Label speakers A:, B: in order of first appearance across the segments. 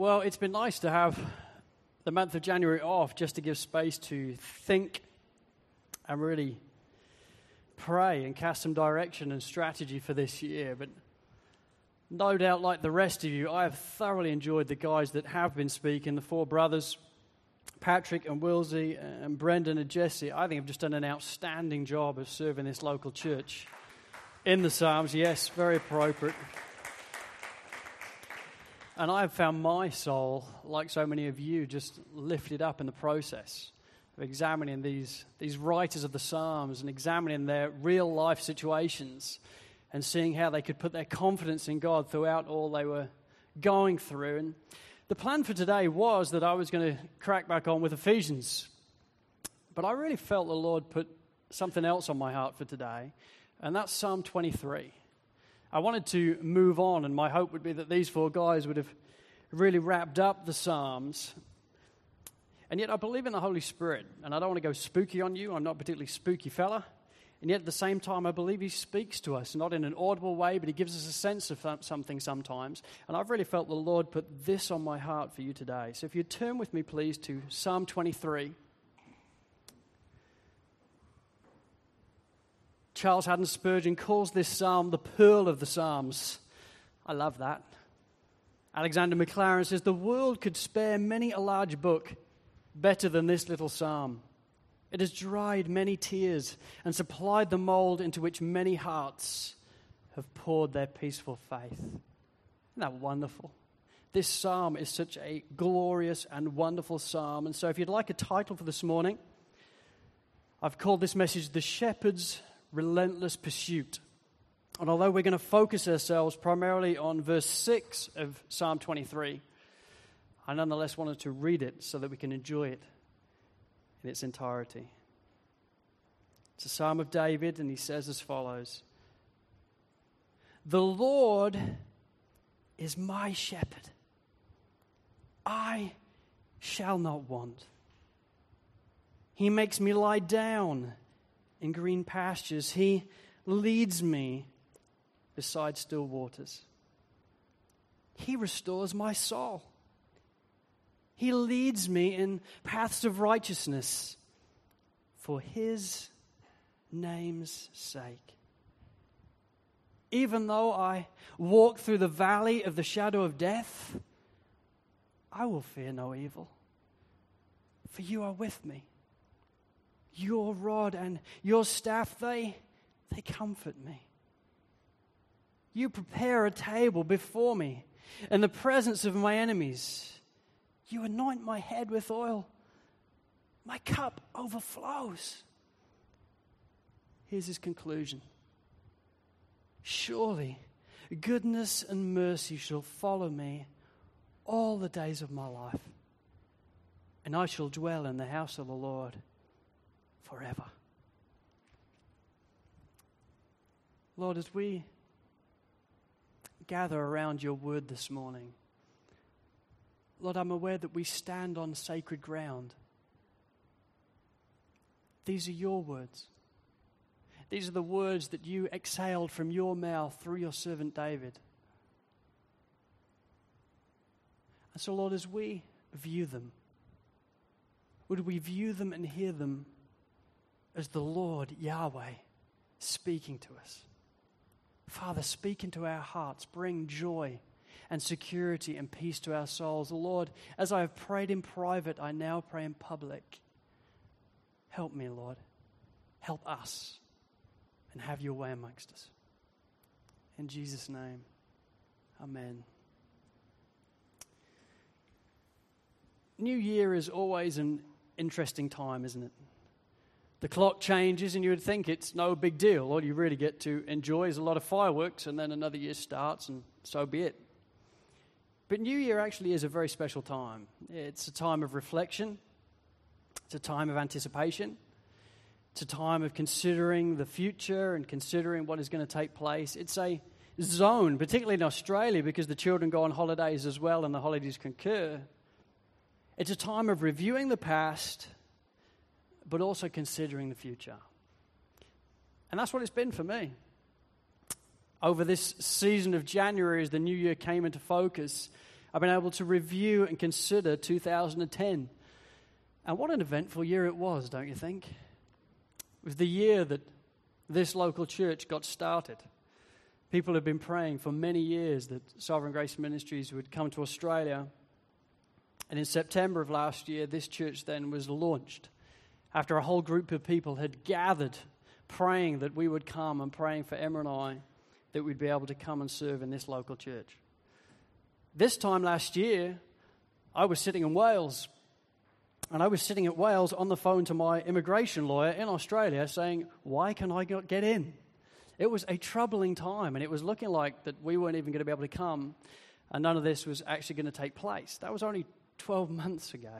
A: Well, it's been nice to have the month of January off just to give space to think and really pray and cast some direction and strategy for this year. But no doubt, like the rest of you, I have thoroughly enjoyed the guys that have been speaking, the four brothers, Patrick and Wilsey and Brendan and Jesse. I think have just done an outstanding job of serving this local church in the Psalms. Yes, very appropriate. And I have found my soul, like so many of you, just lifted up in the process of examining these, these writers of the Psalms and examining their real life situations and seeing how they could put their confidence in God throughout all they were going through. And the plan for today was that I was going to crack back on with Ephesians. But I really felt the Lord put something else on my heart for today, and that's Psalm 23. I wanted to move on, and my hope would be that these four guys would have really wrapped up the Psalms. And yet, I believe in the Holy Spirit, and I don't want to go spooky on you. I'm not particularly spooky fella. And yet, at the same time, I believe He speaks to us, not in an audible way, but He gives us a sense of something sometimes. And I've really felt the Lord put this on my heart for you today. So, if you turn with me, please, to Psalm 23. Charles Haddon Spurgeon calls this psalm the pearl of the Psalms. I love that. Alexander Maclaren says the world could spare many a large book better than this little psalm. It has dried many tears and supplied the mold into which many hearts have poured their peaceful faith. Isn't that wonderful? This psalm is such a glorious and wonderful psalm. And so, if you'd like a title for this morning, I've called this message The Shepherd's relentless pursuit. And although we're going to focus ourselves primarily on verse 6 of Psalm 23, I nonetheless wanted to read it so that we can enjoy it in its entirety. It's a psalm of David, and he says as follows The Lord is my shepherd. I shall not want. He makes me lie down in green pastures. He leads me beside still waters. He restores my soul. He leads me in paths of righteousness for his name's sake. Even though I walk through the valley of the shadow of death, I will fear no evil, for you are with me your rod and your staff, they, they comfort me. You prepare a table before me in the presence of my enemies. You anoint my head with oil. My cup overflows. Here's his conclusion Surely goodness and mercy shall follow me all the days of my life, and I shall dwell in the house of the Lord forever. Lord, as we gather around your word this morning, Lord, I'm aware that we stand on sacred ground. These are your words. These are the words that you exhaled from your mouth through your servant David. And so, Lord, as we view them, would we view them and hear them as the Lord Yahweh speaking to us. Father, speak into our hearts, bring joy and security and peace to our souls. Lord, as I have prayed in private, I now pray in public. Help me, Lord. Help us and have your way amongst us. In Jesus' name, amen. New Year is always an interesting time, isn't it? The clock changes and you would think it's no big deal. All you really get to enjoy is a lot of fireworks and then another year starts and so be it. But New Year actually is a very special time. It's a time of reflection, it's a time of anticipation, it's a time of considering the future and considering what is going to take place. It's a zone, particularly in Australia, because the children go on holidays as well and the holidays concur. It's a time of reviewing the past but also considering the future. And that's what it's been for me. Over this season of January, as the new year came into focus, I've been able to review and consider 2010. And what an eventful year it was, don't you think? It was the year that this local church got started. People have been praying for many years that Sovereign Grace Ministries would come to Australia. And in September of last year, this church then was launched after a whole group of people had gathered praying that we would come and praying for Emma and I that we'd be able to come and serve in this local church. This time last year, I was sitting in Wales. And I was sitting at Wales on the phone to my immigration lawyer in Australia saying, Why can I not get in? It was a troubling time, and it was looking like that we weren't even going to be able to come, and none of this was actually going to take place. That was only 12 months ago.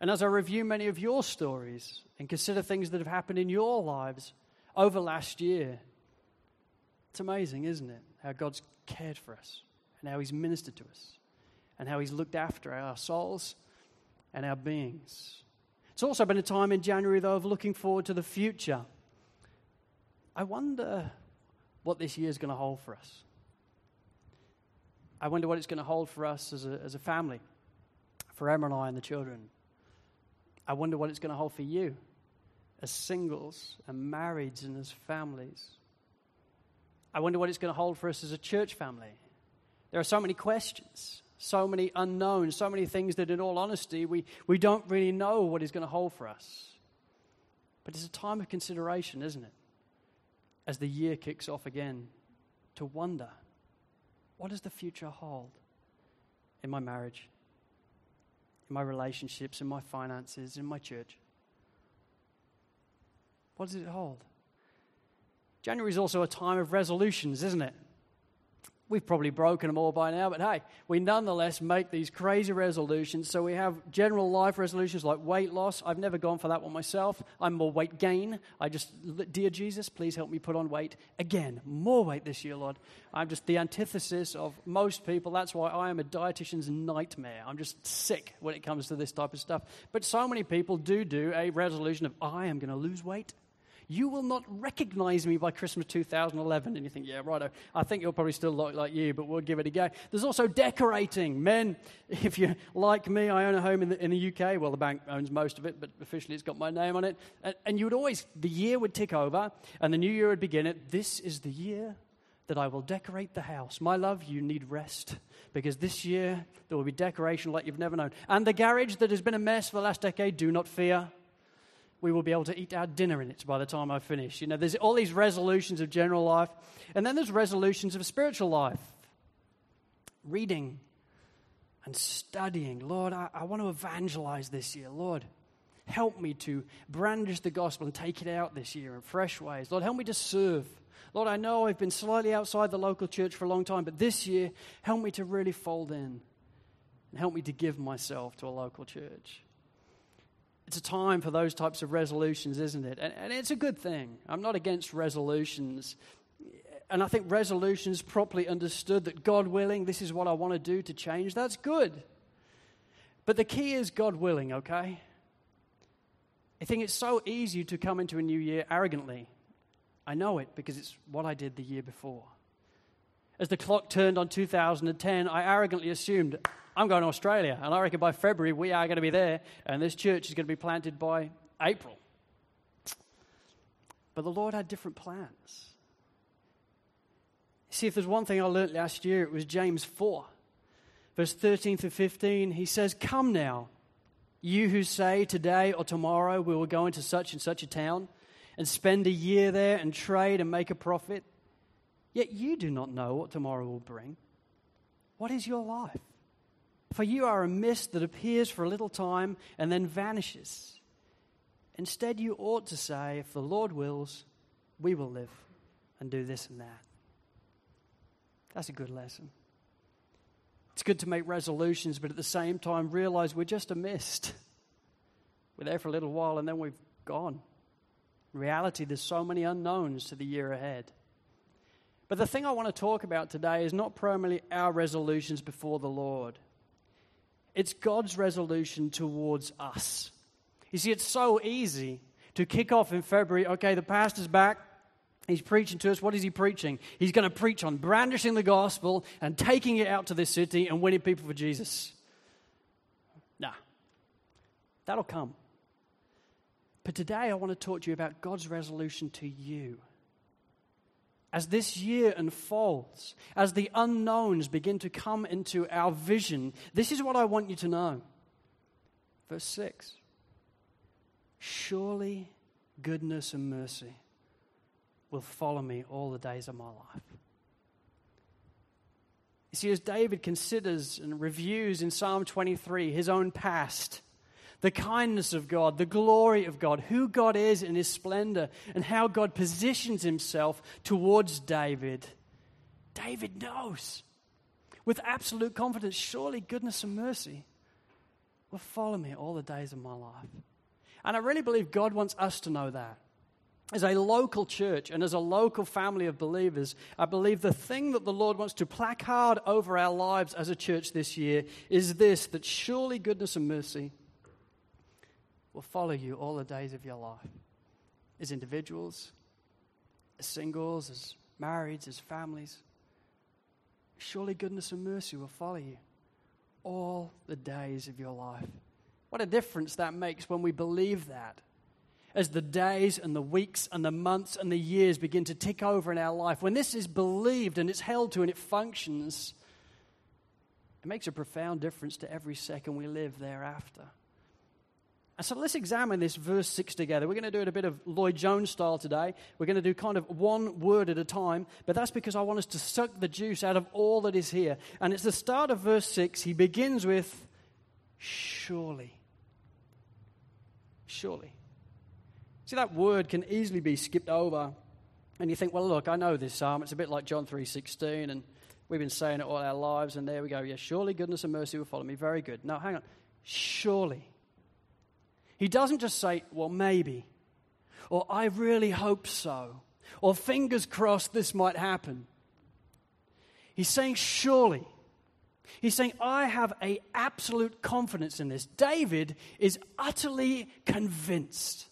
A: And as I review many of your stories and consider things that have happened in your lives over last year, it's amazing, isn't it? How God's cared for us and how He's ministered to us and how He's looked after our souls and our beings. It's also been a time in January, though, of looking forward to the future. I wonder what this year is going to hold for us. I wonder what it's going to hold for us as a, as a family, for Emma and I and the children. I wonder what it's going to hold for you as singles and marrieds and as families. I wonder what it's going to hold for us as a church family. There are so many questions, so many unknowns, so many things that, in all honesty, we, we don't really know what is going to hold for us. But it's a time of consideration, isn't it? As the year kicks off again, to wonder what does the future hold in my marriage, in my relationships, in my finances, in my church? What does it hold? January is also a time of resolutions, isn't it? We've probably broken them all by now, but hey, we nonetheless make these crazy resolutions. So we have general life resolutions like weight loss. I've never gone for that one myself. I'm more weight gain. I just, dear Jesus, please help me put on weight again. More weight this year, Lord. I'm just the antithesis of most people. That's why I am a dietitian's nightmare. I'm just sick when it comes to this type of stuff. But so many people do do a resolution of, I am going to lose weight you will not recognize me by Christmas 2011. And you think, yeah, right, I think you'll probably still look like you, but we'll give it a go. There's also decorating. Men, if you're like me, I own a home in the, in the UK. Well, the bank owns most of it, but officially it's got my name on it. And, and you would always, the year would tick over, and the new year would begin it. This is the year that I will decorate the house. My love, you need rest because this year there will be decoration like you've never known. And the garage that has been a mess for the last decade, do not fear we will be able to eat our dinner in it by the time I finish. You know, there's all these resolutions of general life, and then there's resolutions of spiritual life. Reading and studying. Lord, I, I want to evangelize this year. Lord, help me to brandish the gospel and take it out this year in fresh ways. Lord, help me to serve. Lord, I know I've been slightly outside the local church for a long time, but this year, help me to really fold in and help me to give myself to a local church. It's a time for those types of resolutions, isn't it? And, and it's a good thing. I'm not against resolutions. And I think resolutions properly understood that God willing, this is what I want to do to change, that's good. But the key is God willing, okay? I think it's so easy to come into a new year arrogantly. I know it because it's what I did the year before. As the clock turned on 2010, I arrogantly assumed I'm going to Australia, and I reckon by February we are going to be there, and this church is going to be planted by April. But the Lord had different plans. See, if there's one thing I learned last year, it was James 4, verse 13 to 15. He says, Come now, you who say today or tomorrow we will go into such and such a town and spend a year there and trade and make a profit. Yet you do not know what tomorrow will bring. What is your life? For you are a mist that appears for a little time and then vanishes. Instead, you ought to say, If the Lord wills, we will live and do this and that. That's a good lesson. It's good to make resolutions, but at the same time, realize we're just a mist. We're there for a little while and then we've gone. In reality, there's so many unknowns to the year ahead. But the thing I want to talk about today is not primarily our resolutions before the Lord. It's God's resolution towards us. You see, it's so easy to kick off in February okay, the pastor's back. He's preaching to us. What is he preaching? He's going to preach on brandishing the gospel and taking it out to this city and winning people for Jesus. Nah, that'll come. But today I want to talk to you about God's resolution to you. As this year unfolds, as the unknowns begin to come into our vision, this is what I want you to know. Verse 6 Surely goodness and mercy will follow me all the days of my life. You see, as David considers and reviews in Psalm 23 his own past, the kindness of God, the glory of God, who God is in his splendor, and how God positions himself towards David, David knows. With absolute confidence surely goodness and mercy will follow me all the days of my life. And I really believe God wants us to know that. As a local church and as a local family of believers, I believe the thing that the Lord wants to placard over our lives as a church this year is this that surely goodness and mercy will follow you all the days of your life. As individuals, as singles, as marrieds, as families. Surely goodness and mercy will follow you all the days of your life. What a difference that makes when we believe that as the days and the weeks and the months and the years begin to tick over in our life, when this is believed and it's held to and it functions, it makes a profound difference to every second we live thereafter. And so let's examine this verse 6 together. We're going to do it a bit of Lloyd Jones style today. We're going to do kind of one word at a time, but that's because I want us to suck the juice out of all that is here. And it's the start of verse 6. He begins with, Surely. Surely. See, that word can easily be skipped over. And you think, well, look, I know this psalm. It's a bit like John 3.16, and we've been saying it all our lives, and there we go. Yeah, surely goodness and mercy will follow me. Very good. Now, hang on. Surely. He doesn't just say, well, maybe, or I really hope so, or fingers crossed this might happen. He's saying, surely. He's saying, I have a absolute confidence in this. David is utterly convinced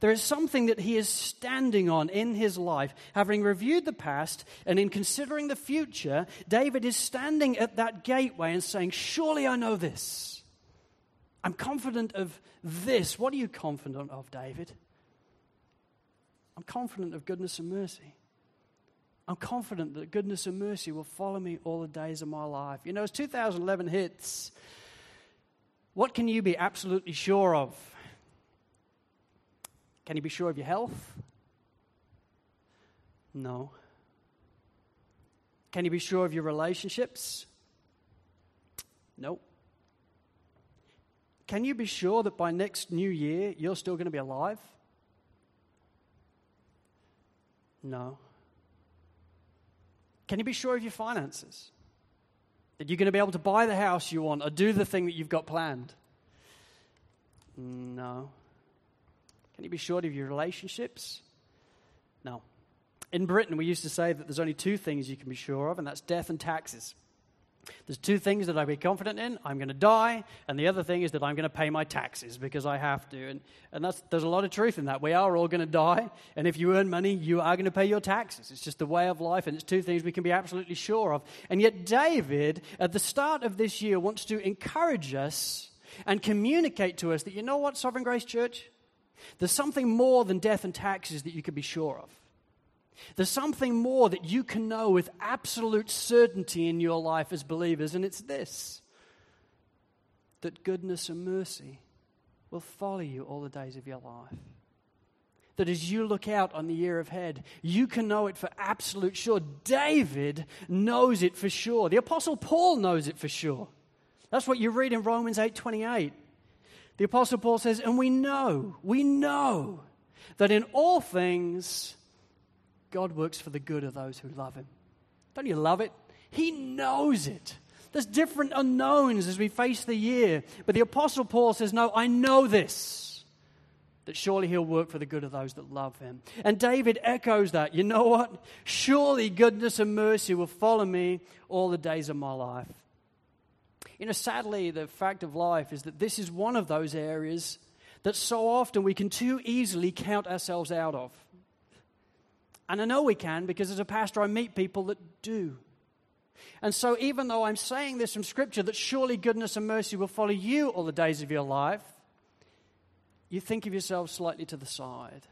A: there is something that he is standing on in his life. Having reviewed the past and in considering the future, David is standing at that gateway and saying, Surely I know this. I'm confident of this. What are you confident of, David? I'm confident of goodness and mercy. I'm confident that goodness and mercy will follow me all the days of my life. You know, as 2011 hits, what can you be absolutely sure of? Can you be sure of your health? No. Can you be sure of your relationships? No. Can you be sure that by next new year you're still going to be alive? No. Can you be sure of your finances? That you're going to be able to buy the house you want or do the thing that you've got planned? No. Can you be sure of your relationships? No. In Britain, we used to say that there's only two things you can be sure of, and that's death and taxes. There's two things that I be confident in. I'm going to die, and the other thing is that I'm going to pay my taxes because I have to. And, and that's, there's a lot of truth in that. We are all going to die, and if you earn money, you are going to pay your taxes. It's just the way of life, and it's two things we can be absolutely sure of. And yet, David, at the start of this year, wants to encourage us and communicate to us that, you know what, Sovereign Grace Church? There's something more than death and taxes that you can be sure of. There's something more that you can know with absolute certainty in your life as believers, and it's this that goodness and mercy will follow you all the days of your life. That as you look out on the year ahead, you can know it for absolute sure. David knows it for sure. The Apostle Paul knows it for sure. That's what you read in Romans 8 28. The Apostle Paul says, and we know, we know that in all things, God works for the good of those who love him. Don't you love it? He knows it. There's different unknowns as we face the year. But the Apostle Paul says, No, I know this, that surely he'll work for the good of those that love him. And David echoes that. You know what? Surely goodness and mercy will follow me all the days of my life. You know, sadly, the fact of life is that this is one of those areas that so often we can too easily count ourselves out of. And I know we can because as a pastor, I meet people that do. And so, even though I'm saying this from Scripture that surely goodness and mercy will follow you all the days of your life, you think of yourself slightly to the side.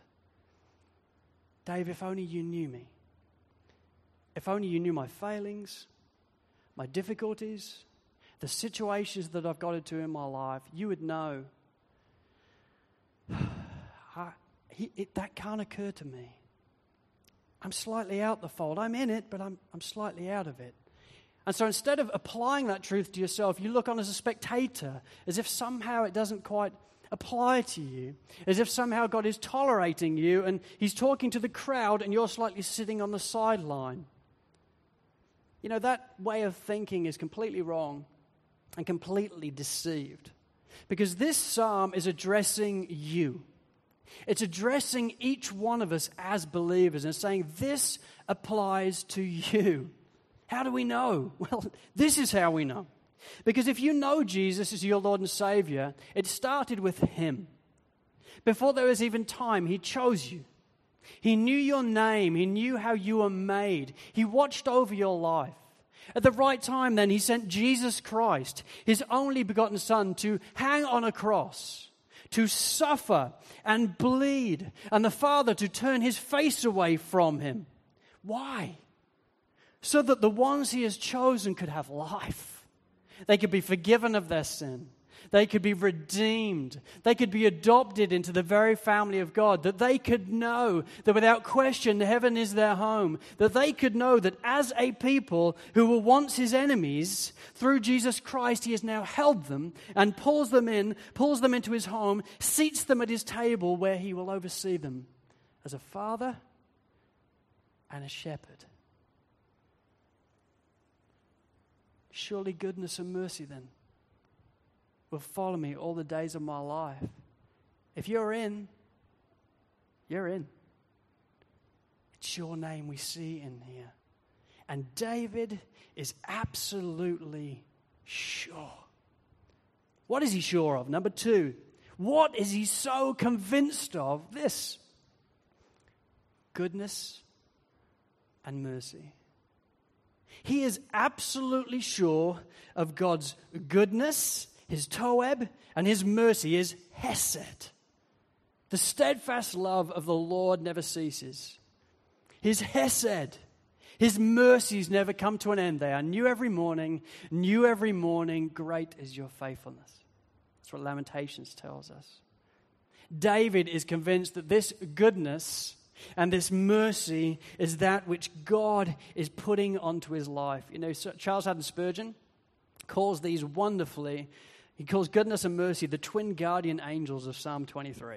A: Dave, if only you knew me. If only you knew my failings, my difficulties, the situations that I've got into in my life, you would know. I, he, it, that can't occur to me. I'm slightly out the fold. I'm in it, but I'm, I'm slightly out of it. And so instead of applying that truth to yourself, you look on as a spectator, as if somehow it doesn't quite apply to you, as if somehow God is tolerating you and He's talking to the crowd and you're slightly sitting on the sideline. You know, that way of thinking is completely wrong and completely deceived. Because this psalm is addressing you. It's addressing each one of us as believers and saying, This applies to you. How do we know? Well, this is how we know. Because if you know Jesus as your Lord and Savior, it started with Him. Before there was even time, He chose you. He knew your name, He knew how you were made, He watched over your life. At the right time, then, He sent Jesus Christ, His only begotten Son, to hang on a cross to suffer and bleed, and the Father to turn his face away from him. Why? So that the ones he has chosen could have life. They could be forgiven of their sin. They could be redeemed. They could be adopted into the very family of God. That they could know that without question heaven is their home. That they could know that as a people who were once his enemies, through Jesus Christ, he has now held them and pulls them in, pulls them into his home, seats them at his table where he will oversee them as a father and a shepherd. Surely goodness and mercy then will follow me all the days of my life. If you're in, you're in. It's your name we see in here. And David is absolutely sure. What is he sure of? Number two, what is he so convinced of? This goodness and mercy. He is absolutely sure of God's goodness his Toab, and his mercy is Hesed. The steadfast love of the Lord never ceases. His Hesed, his mercies never come to an end. They are new every morning, new every morning. Great is your faithfulness. That's what Lamentations tells us. David is convinced that this goodness and this mercy is that which God is putting onto his life. You know, Charles Haddon Spurgeon calls these wonderfully he calls goodness and mercy the twin guardian angels of Psalm 23.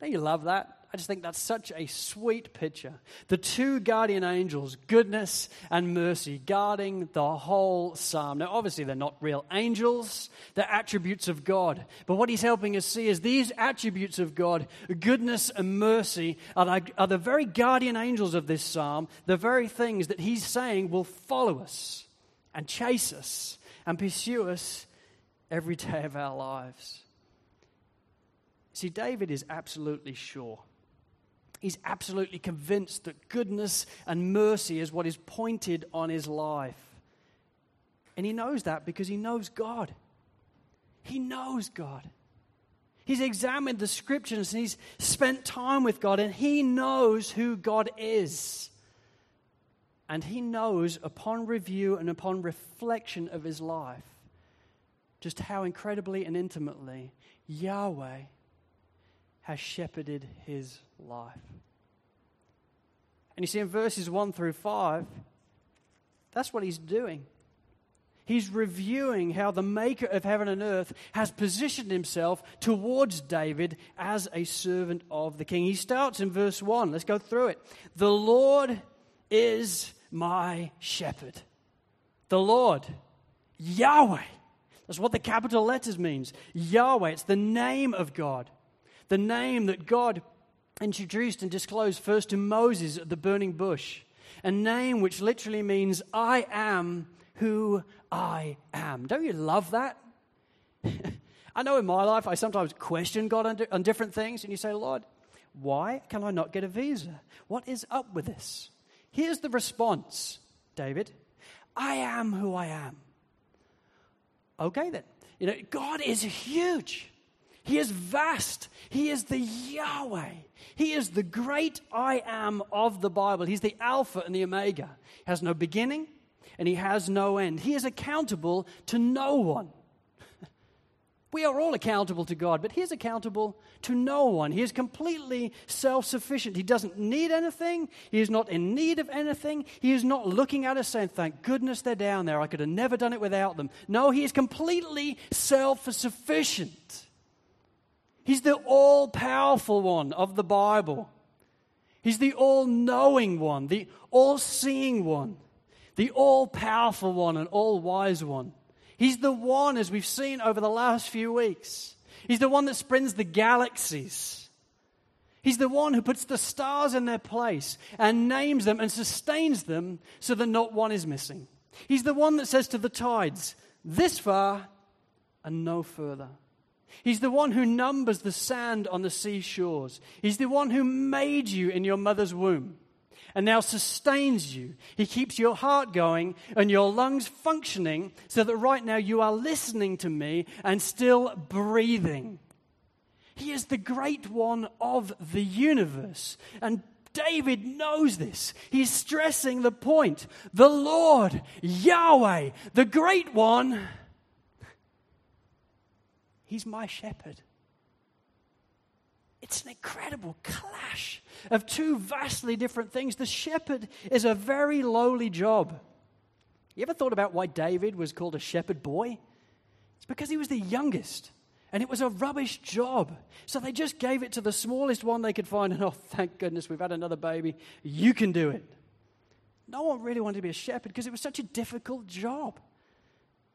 A: Don't you love that? I just think that's such a sweet picture. The two guardian angels, goodness and mercy, guarding the whole psalm. Now, obviously, they're not real angels, they're attributes of God. But what he's helping us see is these attributes of God, goodness and mercy, are the, are the very guardian angels of this psalm, the very things that he's saying will follow us and chase us and pursue us every day of our lives. See, David is absolutely sure. He's absolutely convinced that goodness and mercy is what is pointed on his life. And he knows that because he knows God. He knows God. He's examined the scriptures and he's spent time with God and he knows who God is. And he knows upon review and upon reflection of his life just how incredibly and intimately Yahweh has shepherded his life. And you see, in verses 1 through 5, that's what he's doing. He's reviewing how the maker of heaven and earth has positioned himself towards David as a servant of the king. He starts in verse 1. Let's go through it. The Lord is my shepherd. The Lord, Yahweh, that's what the capital letters means. Yahweh, it's the name of God. The name that God introduced and disclosed first to Moses at the burning bush. A name which literally means, I am who I am. Don't you love that? I know in my life I sometimes question God on, on different things, and you say, Lord, Why can I not get a visa? What is up with this? Here's the response, David I am who I am. Okay, then. You know, God is huge. He is vast. He is the Yahweh. He is the great I am of the Bible. He's the Alpha and the Omega. He has no beginning and he has no end. He is accountable to no one. We are all accountable to God, but He's accountable to no one. He is completely self sufficient. He doesn't need anything. He is not in need of anything. He is not looking at us saying, Thank goodness they're down there. I could have never done it without them. No, He is completely self sufficient. He's the all powerful one of the Bible. He's the all knowing one, the all seeing one, the all powerful one, and all wise one. He's the one, as we've seen over the last few weeks, He's the one that spins the galaxies. He's the one who puts the stars in their place and names them and sustains them so that not one is missing. He's the one that says to the tides, this far and no further. He's the one who numbers the sand on the seashores. He's the one who made you in your mother's womb and now sustains you. He keeps your heart going and your lungs functioning so that right now you are listening to me and still breathing. He is the great one of the universe. And David knows this. He's stressing the point. The Lord, Yahweh, the great one, He's my shepherd. It's an incredible clash of two vastly different things. The shepherd is a very lowly job. You ever thought about why David was called a shepherd boy? It's because he was the youngest. And it was a rubbish job. So they just gave it to the smallest one they could find. And oh, thank goodness we've had another baby. You can do it. No one really wanted to be a shepherd because it was such a difficult job.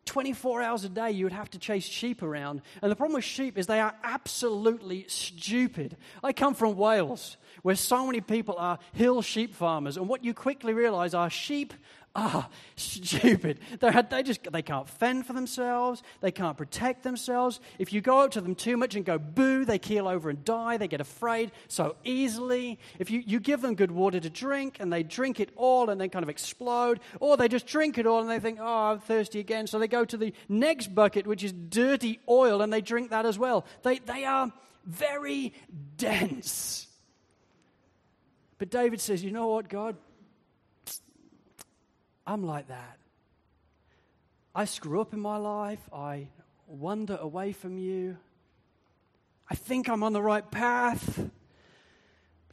A: 24 hours a day you would have to chase sheep around. And the problem with sheep is they are absolutely stupid. I come from Wales, where so many people are hill sheep farmers. And what you quickly realize are sheep are stupid. They're, they just they can't fend for themselves. They can't protect themselves. If you go up to them too much and go boo, they keel over and die. They get afraid so easily. If you, you give them good water to drink and they drink it all and then kind of explode, or they just drink it all and they think, oh, I'm thirsty again. So they go to the next bucket, which is dirty oil, and they drink that as well. They, they are very dense. But David says, you know what, God? I'm like that. I screw up in my life. I wander away from you. I think I'm on the right path.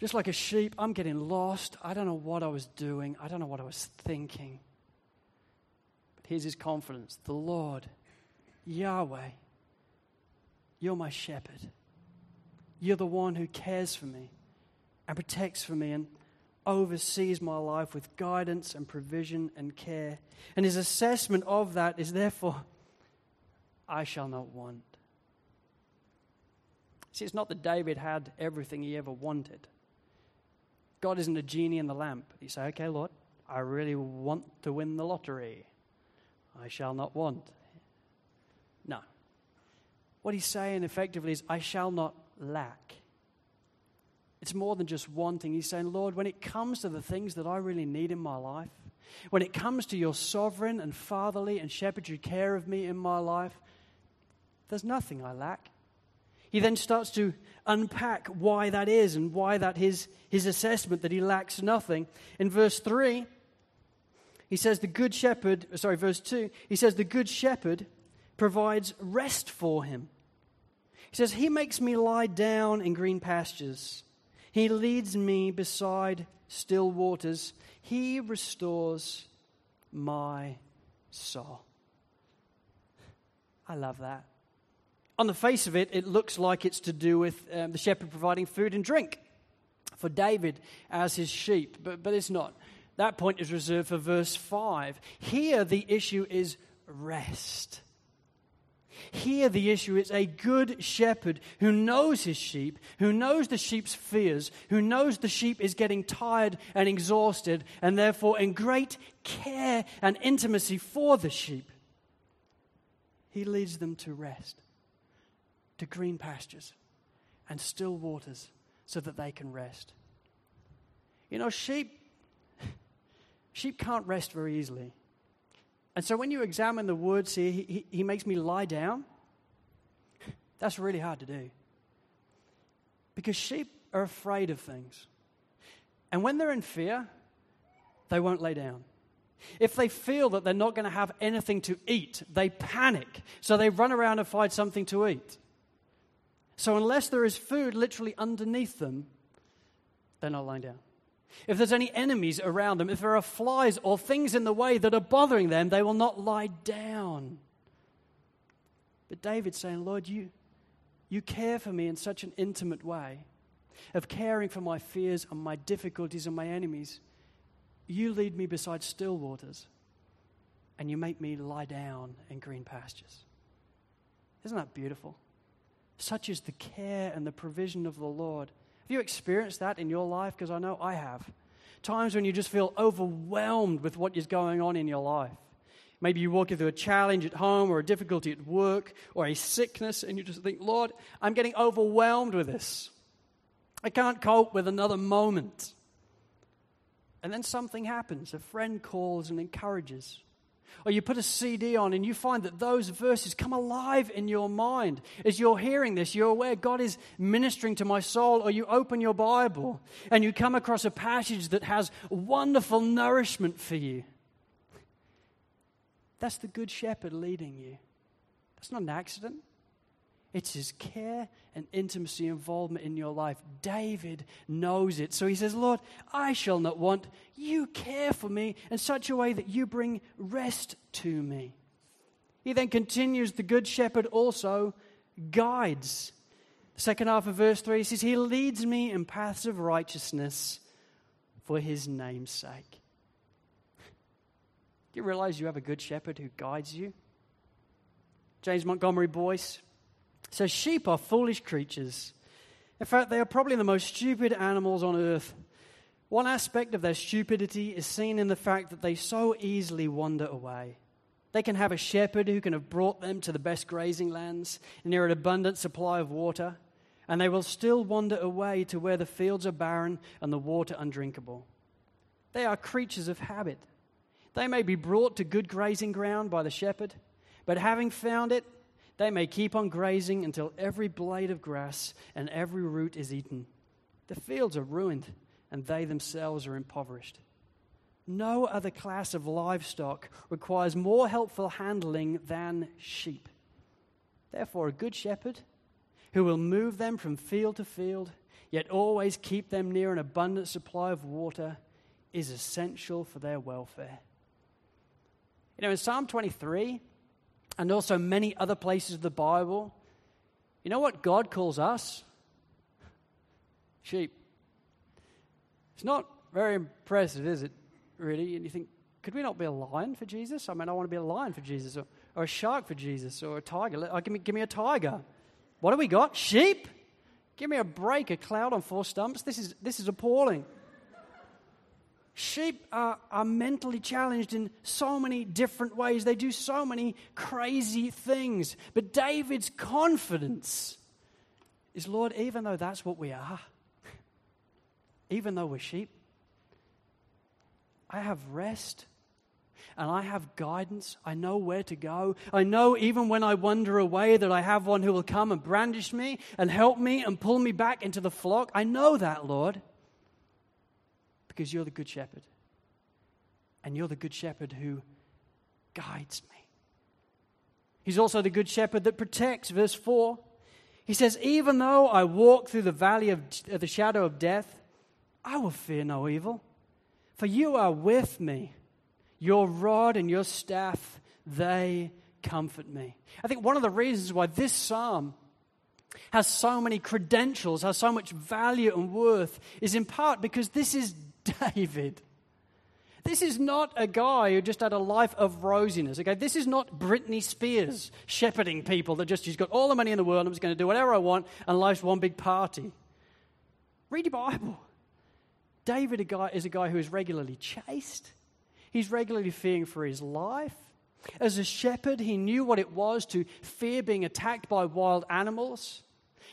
A: Just like a sheep, I'm getting lost. I don't know what I was doing. I don't know what I was thinking. But here's his confidence the Lord, Yahweh, you're my shepherd. You're the one who cares for me and protects for me and oversees my life with guidance and provision and care. And his assessment of that is therefore, I shall not want. See, it's not that David had everything he ever wanted. God isn't a genie in the lamp. You say, okay, Lord, I really want to win the lottery. I shall not want. No. What he's saying effectively is, I shall not lack. It's more than just wanting. He's saying, Lord, when it comes to the things that I really need in my life, when it comes to your sovereign and fatherly and shepherdly care of me in my life, there's nothing I lack. He then starts to unpack why that is and why that is his assessment that he lacks nothing. In verse 3, he says, The good shepherd, sorry, verse 2, he says, The good shepherd provides rest for him. He says, He makes me lie down in green pastures. He leads me beside still waters. He restores my soul. I love that. On the face of it, it looks like it's to do with um, the shepherd providing food and drink for David as his sheep, but, but it's not. That point is reserved for verse 5. Here, the issue is rest. Here, the issue is a good shepherd who knows his sheep, who knows the sheep's fears, who knows the sheep is getting tired and exhausted, and therefore in great care and intimacy for the sheep, he leads them to rest, to green pastures and still waters, so that they can rest. You know, sheep sheep can't rest very easily. And so when you examine the words here, he, he, he makes me lie down. That's really hard to do. Because sheep are afraid of things. And when they're in fear, they won't lay down. If they feel that they're not going to have anything to eat, they panic. So they run around and find something to eat. So unless there is food literally underneath them, they're not lying down. If there's any enemies around them, if there are flies or things in the way that are bothering them, they will not lie down. But David's saying, Lord, you, you care for me in such an intimate way of caring for my fears and my difficulties and my enemies. You lead me beside still waters and you make me lie down in green pastures. Isn't that beautiful? Such is the care and the provision of the Lord. Have you experienced that in your life? Because I know I have. Times when you just feel overwhelmed with what is going on in your life. Maybe you walk through a challenge at home or a difficulty at work or a sickness, and you just think, Lord, I'm getting overwhelmed with this. I can't cope with another moment. And then something happens. A friend calls and encourages. Or you put a CD on and you find that those verses come alive in your mind. As you're hearing this, you're aware God is ministering to my soul. Or you open your Bible and you come across a passage that has wonderful nourishment for you. That's the Good Shepherd leading you. That's not an accident. It's his care and intimacy involvement in your life. David knows it. So he says, Lord, I shall not want. You care for me in such a way that you bring rest to me. He then continues, the good shepherd also guides. The second half of verse 3 says, He leads me in paths of righteousness for his name's sake. Do you realize you have a good shepherd who guides you? James Montgomery Boice so, sheep are foolish creatures. In fact, they are probably the most stupid animals on earth. One aspect of their stupidity is seen in the fact that they so easily wander away. They can have a shepherd who can have brought them to the best grazing lands near an abundant supply of water, and they will still wander away to where the fields are barren and the water undrinkable. They are creatures of habit. They may be brought to good grazing ground by the shepherd, but having found it, they may keep on grazing until every blade of grass and every root is eaten. The fields are ruined, and they themselves are impoverished. No other class of livestock requires more helpful handling than sheep. Therefore, a good shepherd who will move them from field to field, yet always keep them near an abundant supply of water, is essential for their welfare. You know, in Psalm 23, and also many other places of the Bible, you know what God calls us? Sheep. It's not very impressive, is it, really? And you think, could we not be a lion for Jesus? I mean, I want to be a lion for Jesus, or, or a shark for Jesus, or a tiger. Oh, give, me, give me a tiger. What do we got? Sheep? Give me a break, a cloud on four stumps. This is, this is appalling. Sheep are, are mentally challenged in so many different ways. They do so many crazy things. But David's confidence is Lord, even though that's what we are, even though we're sheep, I have rest and I have guidance. I know where to go. I know even when I wander away that I have one who will come and brandish me and help me and pull me back into the flock. I know that, Lord because you're the good shepherd. And you're the good shepherd who guides me. He's also the good shepherd that protects. Verse 4. He says, Even though I walk through the valley of the shadow of death, I will fear no evil. For you are with me. Your rod and your staff, they comfort me. I think one of the reasons why this psalm has so many credentials, has so much value and worth, is in part because this is David. This is not a guy who just had a life of rosiness. Okay, this is not Britney Spears shepherding people that just she's got all the money in the world. I'm just going to do whatever I want, and life's one big party. Read your Bible. David a guy, is a guy who is regularly chased. He's regularly fearing for his life. As a shepherd, he knew what it was to fear being attacked by wild animals.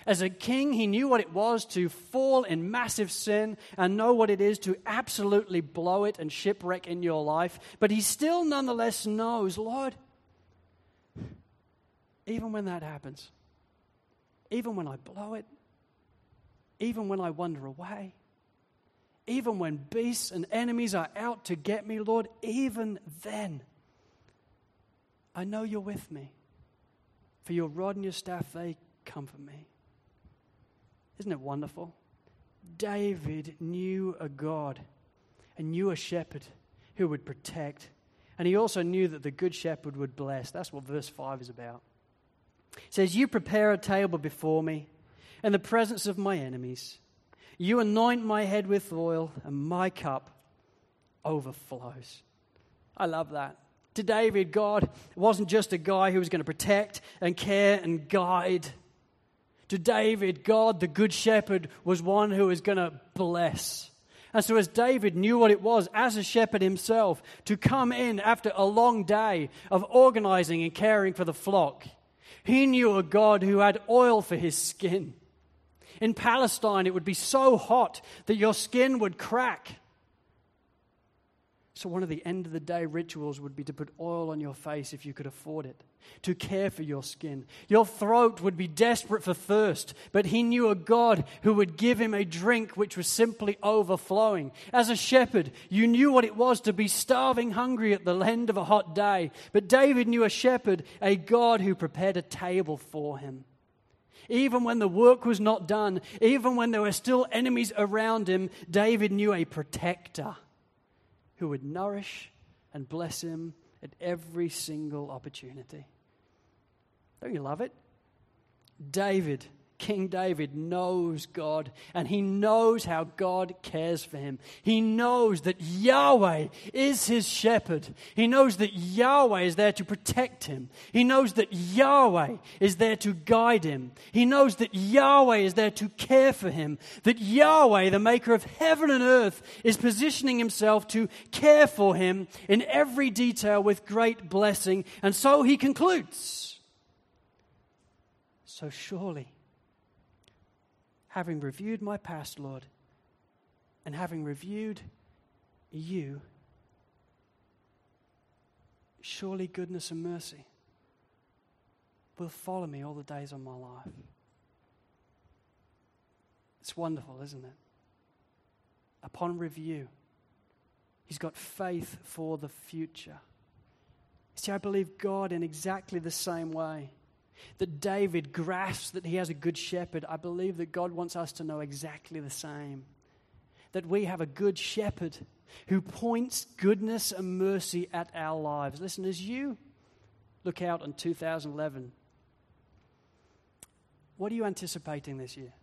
A: As a king, he knew what it was to fall in massive sin and know what it is to absolutely blow it and shipwreck in your life. But he still nonetheless knows, Lord, even when that happens, even when I blow it, even when I wander away, even when beasts and enemies are out to get me, Lord, even then, I know you're with me. For your rod and your staff, they comfort me. Isn't it wonderful? David knew a God and knew a shepherd who would protect. And he also knew that the good shepherd would bless. That's what verse 5 is about. It says, You prepare a table before me in the presence of my enemies. You anoint my head with oil, and my cup overflows. I love that. To David, God wasn't just a guy who was going to protect and care and guide. To David, God, the good shepherd, was one who was going to bless. And so, as David knew what it was as a shepherd himself to come in after a long day of organizing and caring for the flock, he knew a God who had oil for his skin. In Palestine, it would be so hot that your skin would crack. So, one of the end of the day rituals would be to put oil on your face if you could afford it, to care for your skin. Your throat would be desperate for thirst, but he knew a God who would give him a drink which was simply overflowing. As a shepherd, you knew what it was to be starving hungry at the end of a hot day, but David knew a shepherd, a God who prepared a table for him. Even when the work was not done, even when there were still enemies around him, David knew a protector who would nourish and bless him at every single opportunity. Don't you love it? David King David knows God and he knows how God cares for him. He knows that Yahweh is his shepherd. He knows that Yahweh is there to protect him. He knows that Yahweh is there to guide him. He knows that Yahweh is there to care for him. That Yahweh, the maker of heaven and earth, is positioning himself to care for him in every detail with great blessing. And so he concludes. So surely having reviewed my past, Lord, and having reviewed you, surely goodness and mercy will follow me all the days of my life. It's wonderful, isn't it? Upon review, he's got faith for the future. See, I believe God in exactly the same way that David grasps that he has a good shepherd, I believe that God wants us to know exactly the same. That we have a good shepherd who points goodness and mercy at our lives. Listen, as you look out on 2011, what are you anticipating this year?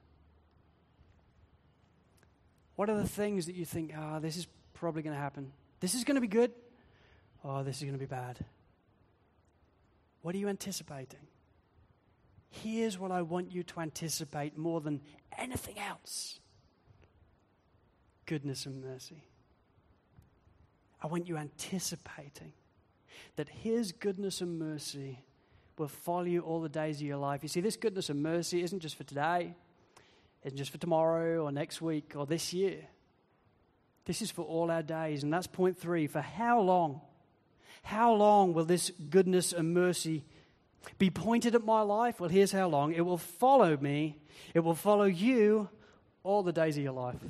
A: What are the things that you think, ah, oh, this is probably going to happen? This is going to be good. Oh, this is going to be bad. What are you anticipating? Here's what I want you to anticipate more than anything else goodness and mercy. I want you anticipating that His goodness and mercy will follow you all the days of your life. You see, this goodness and mercy isn't just for today, isn't just for tomorrow or next week or this year. This is for all our days. And that's point three. For how long? How long will this goodness and mercy be pointed at my life? Well, here's how long. It will follow me, it will follow you all the days of your life.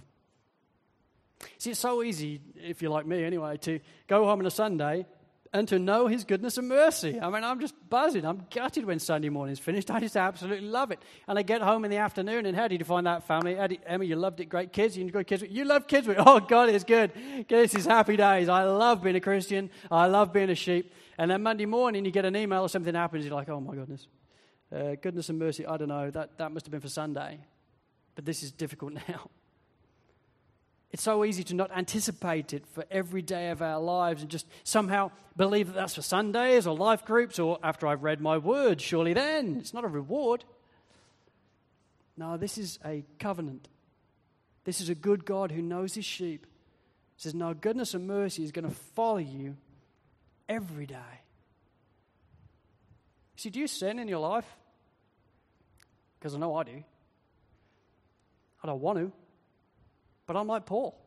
A: See, it's so easy, if you're like me anyway, to go home on a Sunday and to know His goodness and mercy. I mean, I'm just buzzing. I'm gutted when Sunday morning's finished. I just absolutely love it. And I get home in the afternoon, and how did you find that family? Did, Emma, you loved it. Great kids. You enjoyed kids. You love kids. Oh, God, it's good. This is happy days. I love being a Christian. I love being a sheep. And then Monday morning, you get an email or something happens. You're like, oh, my goodness. Uh, goodness and mercy. I don't know. That, that must have been for Sunday. But this is difficult now. It's so easy to not anticipate it for every day of our lives and just somehow believe that that's for Sundays or life groups or after I've read my word, surely then. It's not a reward. No, this is a covenant. This is a good God who knows his sheep. He says, No, goodness and mercy is going to follow you every day. See, do you sin in your life? Because I know I do. I don't want to, but I'm like Paul.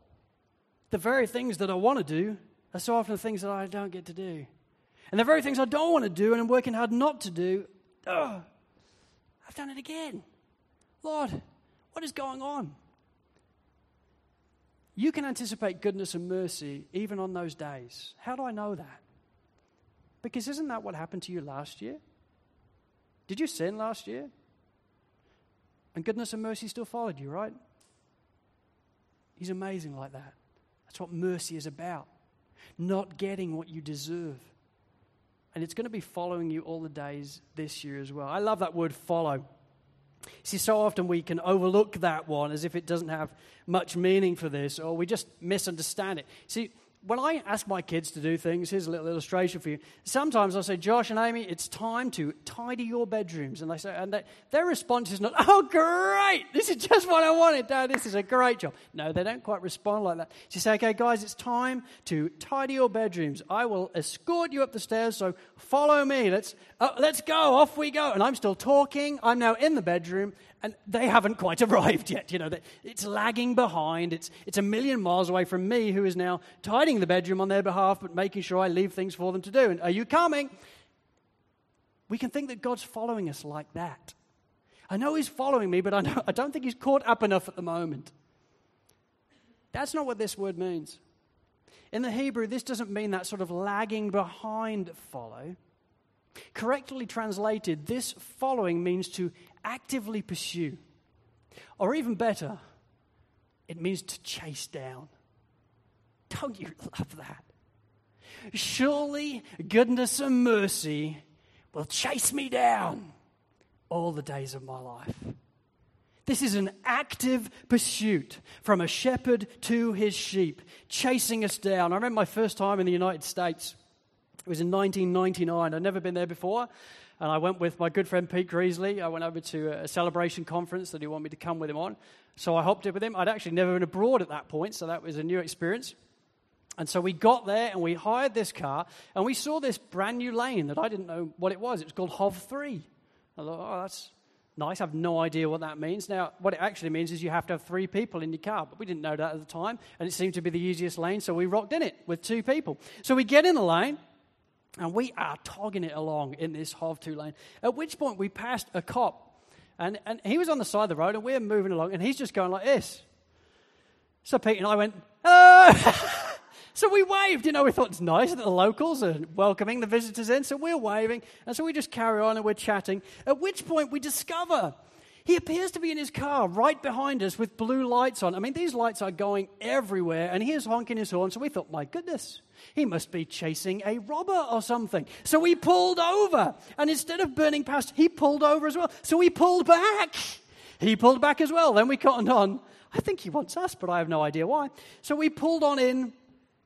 A: The very things that I want to do are so often the things that I don't get to do. And the very things I don't want to do and I'm working hard not to do, ugh, I've done it again. Lord, what is going on? You can anticipate goodness and mercy even on those days. How do I know that? Because isn't that what happened to you last year? Did you sin last year? And goodness and mercy still followed you, right? He's amazing like that. That's what mercy is about. Not getting what you deserve. And it's going to be following you all the days this year as well. I love that word follow. See, so often we can overlook that one as if it doesn't have much meaning for this, or we just misunderstand it. See, when I ask my kids to do things, here's a little illustration for you. Sometimes I say, Josh and Amy, it's time to tidy your bedrooms. And they say, and they, their response is not, oh, great, this is just what I wanted, Dad, this is a great job. No, they don't quite respond like that. So you say, okay, guys, it's time to tidy your bedrooms. I will escort you up the stairs, so follow me. Let's, uh, let's go, off we go. And I'm still talking. I'm now in the bedroom, and they haven't quite arrived yet. You know, it's lagging behind. It's, it's a million miles away from me, who is now tidying the bedroom on their behalf, but making sure I leave things for them to do. And are you coming? We can think that God's following us like that. I know He's following me, but I, know, I don't think He's caught up enough at the moment. That's not what this word means. In the Hebrew, this doesn't mean that sort of lagging behind follow. Correctly translated, this following means to actively pursue. Or even better, it means to chase down. Don't you love that? Surely goodness and mercy will chase me down all the days of my life. This is an active pursuit from a shepherd to his sheep, chasing us down. I remember my first time in the United States. It was in 1999. I'd never been there before. And I went with my good friend Pete Greasley. I went over to a celebration conference that he wanted me to come with him on. So I hopped in with him. I'd actually never been abroad at that point, so that was a new experience. And so we got there and we hired this car and we saw this brand new lane that I didn't know what it was. It was called HOV 3. I thought, oh, that's nice. I have no idea what that means. Now, what it actually means is you have to have three people in your car, but we didn't know that at the time. And it seemed to be the easiest lane, so we rocked in it with two people. So we get in the lane and we are togging it along in this HOV 2 lane. At which point we passed a cop. And, and he was on the side of the road and we're moving along and he's just going like this. So Pete and I went, oh! so we waved, you know, we thought it's nice that the locals are welcoming the visitors in. So we're waving. And so we just carry on and we're chatting. At which point we discover he appears to be in his car right behind us with blue lights on. I mean, these lights are going everywhere, and he is honking his horn. So we thought, my goodness, he must be chasing a robber or something. So we pulled over, and instead of burning past, he pulled over as well. So we pulled back. He pulled back as well. Then we cottoned on. I think he wants us, but I have no idea why. So we pulled on in,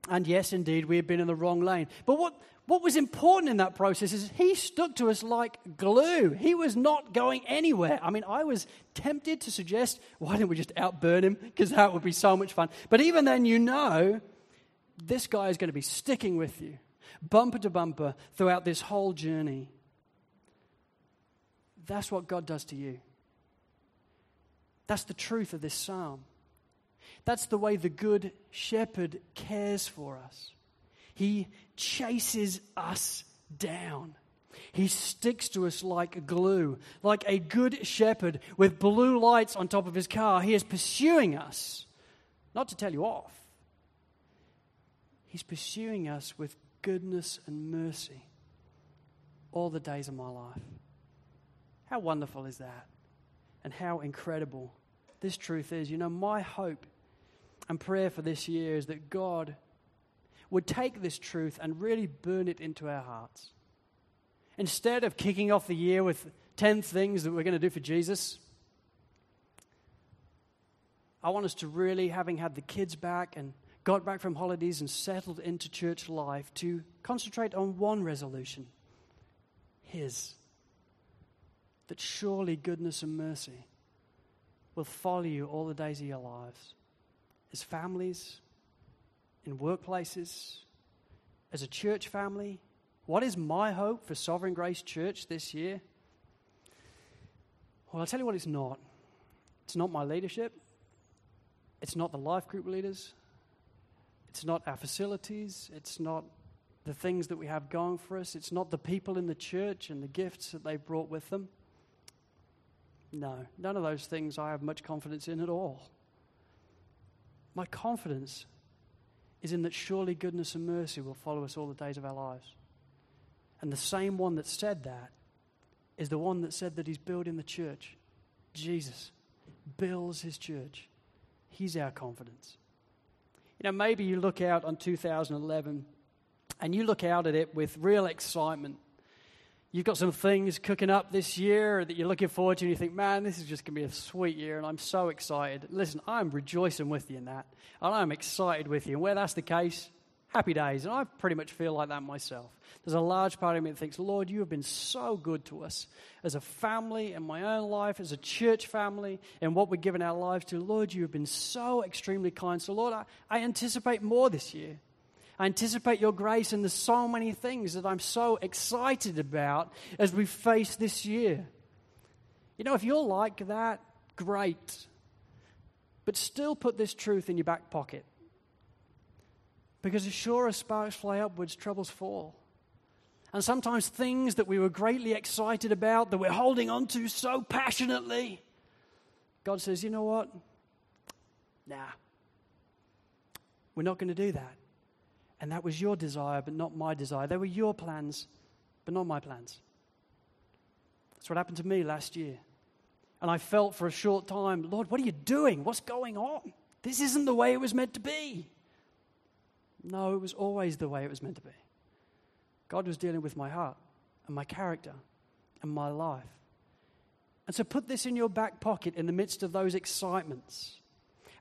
A: and yes, indeed, we had been in the wrong lane. But what what was important in that process is he stuck to us like glue. He was not going anywhere. I mean, I was tempted to suggest, why don't we just outburn him? Because that would be so much fun. But even then, you know, this guy is going to be sticking with you, bumper to bumper, throughout this whole journey. That's what God does to you. That's the truth of this psalm. That's the way the good shepherd cares for us. He chases us down. He sticks to us like glue, like a good shepherd with blue lights on top of his car. He is pursuing us, not to tell you off. He's pursuing us with goodness and mercy all the days of my life. How wonderful is that? And how incredible this truth is. You know, my hope and prayer for this year is that God would take this truth and really burn it into our hearts. Instead of kicking off the year with 10 things that we're going to do for Jesus, I want us to really, having had the kids back and got back from holidays and settled into church life, to concentrate on one resolution His. That surely goodness and mercy will follow you all the days of your lives as families, in workplaces, as a church family? What is my hope for Sovereign Grace Church this year? Well, I'll tell you what it's not. It's not my leadership. It's not the life group leaders. It's not our facilities. It's not the things that we have going for us. It's not the people in the church and the gifts that they've brought with them. No, none of those things I have much confidence in at all. My confidence is in that surely goodness and mercy will follow us all the days of our lives. And the same one that said that is the one that said that he's building the church. Jesus builds his church. He's our confidence. You know, maybe you look out on 2011 and you look out at it with real excitement. You've got some things cooking up this year that you're looking forward to, and you think, man, this is just going to be a sweet year, and I'm so excited. Listen, I'm rejoicing with you in that, and I'm excited with you. And where that's the case, happy days. And I pretty much feel like that myself. There's a large part of me that thinks, Lord, you have been so good to us as a family, in my own life, as a church family, and what we're giving our lives to. Lord, you have been so extremely kind. So, Lord, I, I anticipate more this year. I anticipate your grace, and there's so many things that I'm so excited about as we face this year. You know, if you're like that, great. But still put this truth in your back pocket. Because as sure as sparks fly upwards, troubles fall. And sometimes things that we were greatly excited about, that we're holding on to so passionately, God says, you know what? Nah. We're not going to do that. And that was your desire, but not my desire. They were your plans, but not my plans. That's what happened to me last year. And I felt for a short time, Lord, what are you doing? What's going on? This isn't the way it was meant to be. No, it was always the way it was meant to be. God was dealing with my heart and my character and my life. And so put this in your back pocket in the midst of those excitements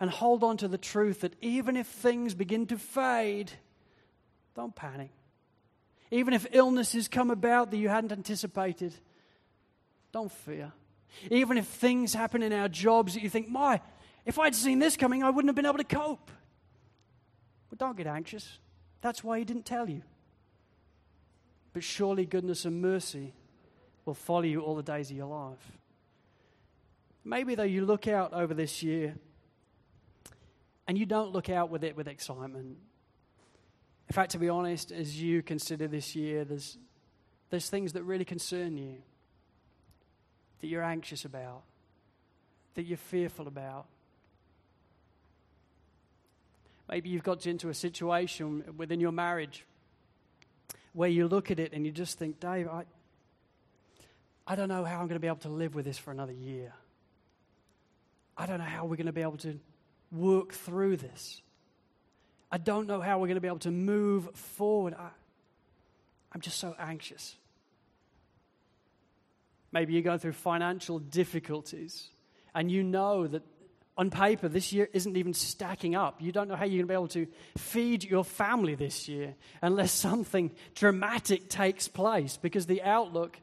A: and hold on to the truth that even if things begin to fade, don't panic. Even if illnesses come about that you hadn't anticipated, don't fear. Even if things happen in our jobs that you think, my, if I'd seen this coming, I wouldn't have been able to cope. Don't get anxious. That's why he didn't tell you. But surely goodness and mercy will follow you all the days of your life. Maybe, though, you look out over this year and you don't look out with it with excitement. In fact, to be honest, as you consider this year, there's, there's things that really concern you, that you're anxious about, that you're fearful about. Maybe you've got into a situation within your marriage where you look at it and you just think, Dave, I, I don't know how I'm going to be able to live with this for another year. I don't know how we're going to be able to work through this. I don't know how we're going to be able to move forward. I, I'm just so anxious. Maybe you're going through financial difficulties and you know that on paper, this year isn't even stacking up. You don't know how you're going to be able to feed your family this year unless something dramatic takes place because the outlook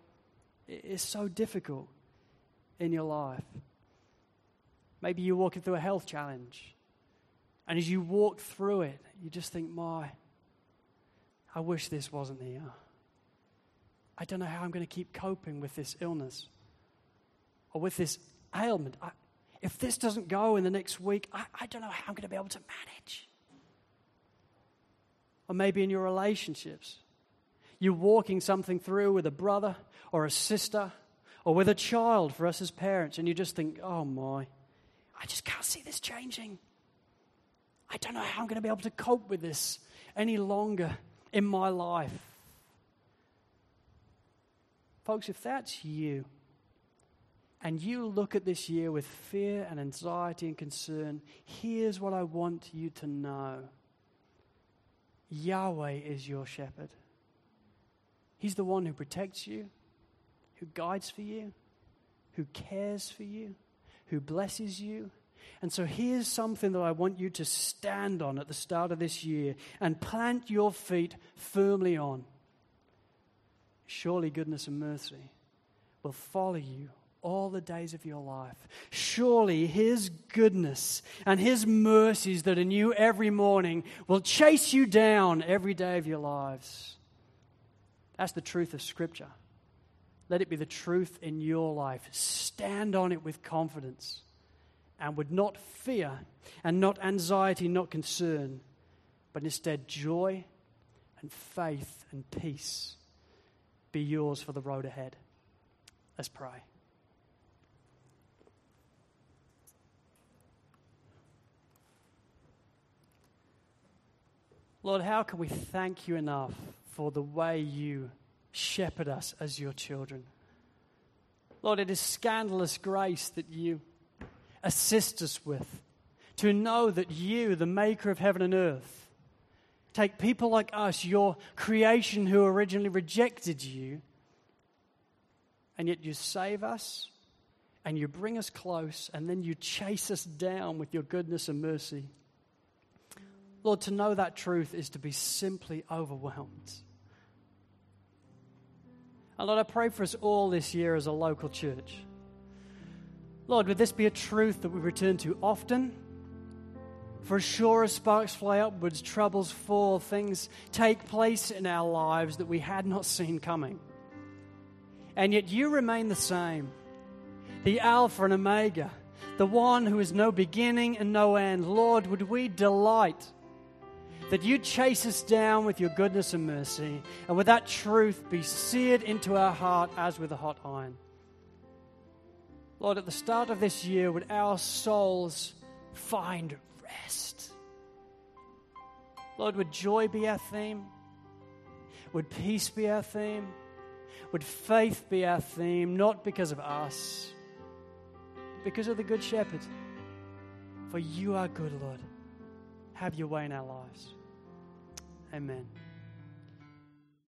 A: is so difficult in your life. Maybe you're walking through a health challenge. And as you walk through it, you just think, my, I wish this wasn't here. I don't know how I'm going to keep coping with this illness or with this ailment. I, if this doesn't go in the next week, I, I don't know how I'm going to be able to manage. Or maybe in your relationships, you're walking something through with a brother or a sister or with a child for us as parents, and you just think, oh my, I just can't see this changing. I don't know how I'm going to be able to cope with this any longer in my life. Folks, if that's you, and you look at this year with fear and anxiety and concern, here's what I want you to know Yahweh is your shepherd. He's the one who protects you, who guides for you, who cares for you, who blesses you. And so here's something that I want you to stand on at the start of this year and plant your feet firmly on. Surely goodness and mercy will follow you all the days of your life. Surely His goodness and His mercies that are new every morning will chase you down every day of your lives. That's the truth of Scripture. Let it be the truth in your life. Stand on it with confidence. and would not fear and not anxiety, not concern, but instead joy and faith and peace be yours for the road ahead. Let's pray. Lord, how can we thank you enough for the way you shepherd us as your children? Lord, it is scandalous grace that you assist us with to know that you, the maker of heaven and earth, take people like us, your creation who originally rejected you, and yet you save us and you bring us close and then you chase us down with your goodness and mercy. Lord, to know that truth is to be simply overwhelmed. And Lord, I pray for us all this year as a local church. Lord, would this be a truth that we return to often? For sure as sparks fly upwards, troubles fall, things take place in our lives that we had not seen coming. And yet you remain the same the Alpha and Omega, the one who is no beginning and no end. Lord, would we delight that you chase us down with your goodness and mercy, and with that truth be seared into our heart as with a hot iron. Lord, at the start of this year, would our souls find rest? Lord, would joy be our theme? Would peace be our theme? Would faith be our theme, not because of us, because of the Good Shepherd? For you are good, Lord. Have your way in our lives. Amen.